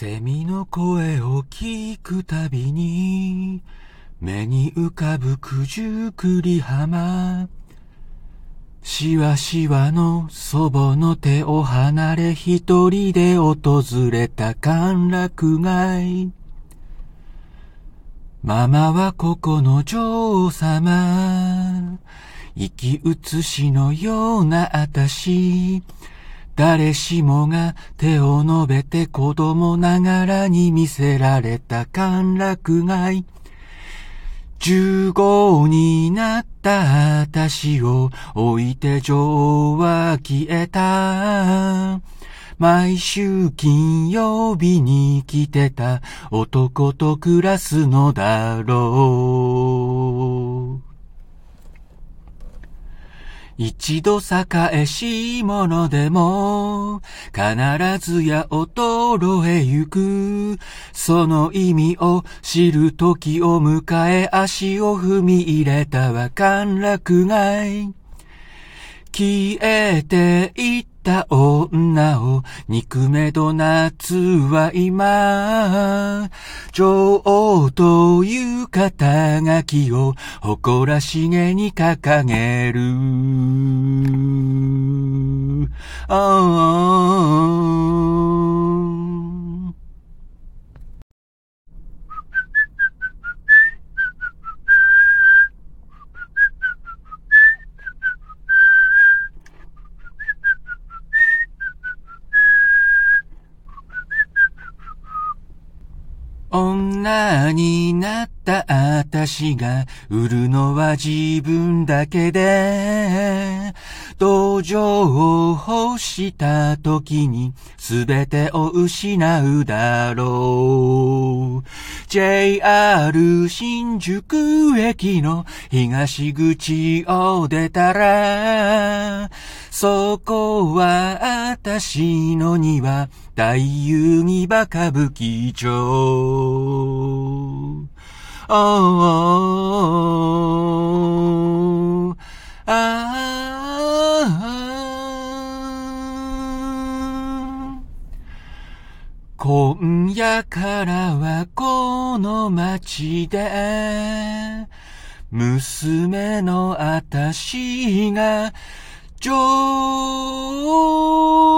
セミの声を聞くたびに、目に浮かぶ九十九里浜。しわしわの祖母の手を離れ一人で訪れた歓楽街。ママはここの女王様。生き写しのようなあたし。誰しもが手を伸べて子供ながらに見せられた歓楽街。十五になった私を置いて女王は消えた。毎週金曜日に来てた男と暮らすのだろう。一度栄えし者でも、必ずや衰えゆく。その意味を知る時を迎え足を踏み入れたは歓楽街。消えていった女を憎めど夏は今、女王という肩書きを誇らしげに掲げる。ああ。女になってた私が売るのは自分だけで、同情を欲した時に全てを失うだろう。JR 新宿駅の東口を出たら、そこは私の庭、大遊戯バカ舞伎町。ああ、あ今夜からはこの街で、娘のあたしが、女王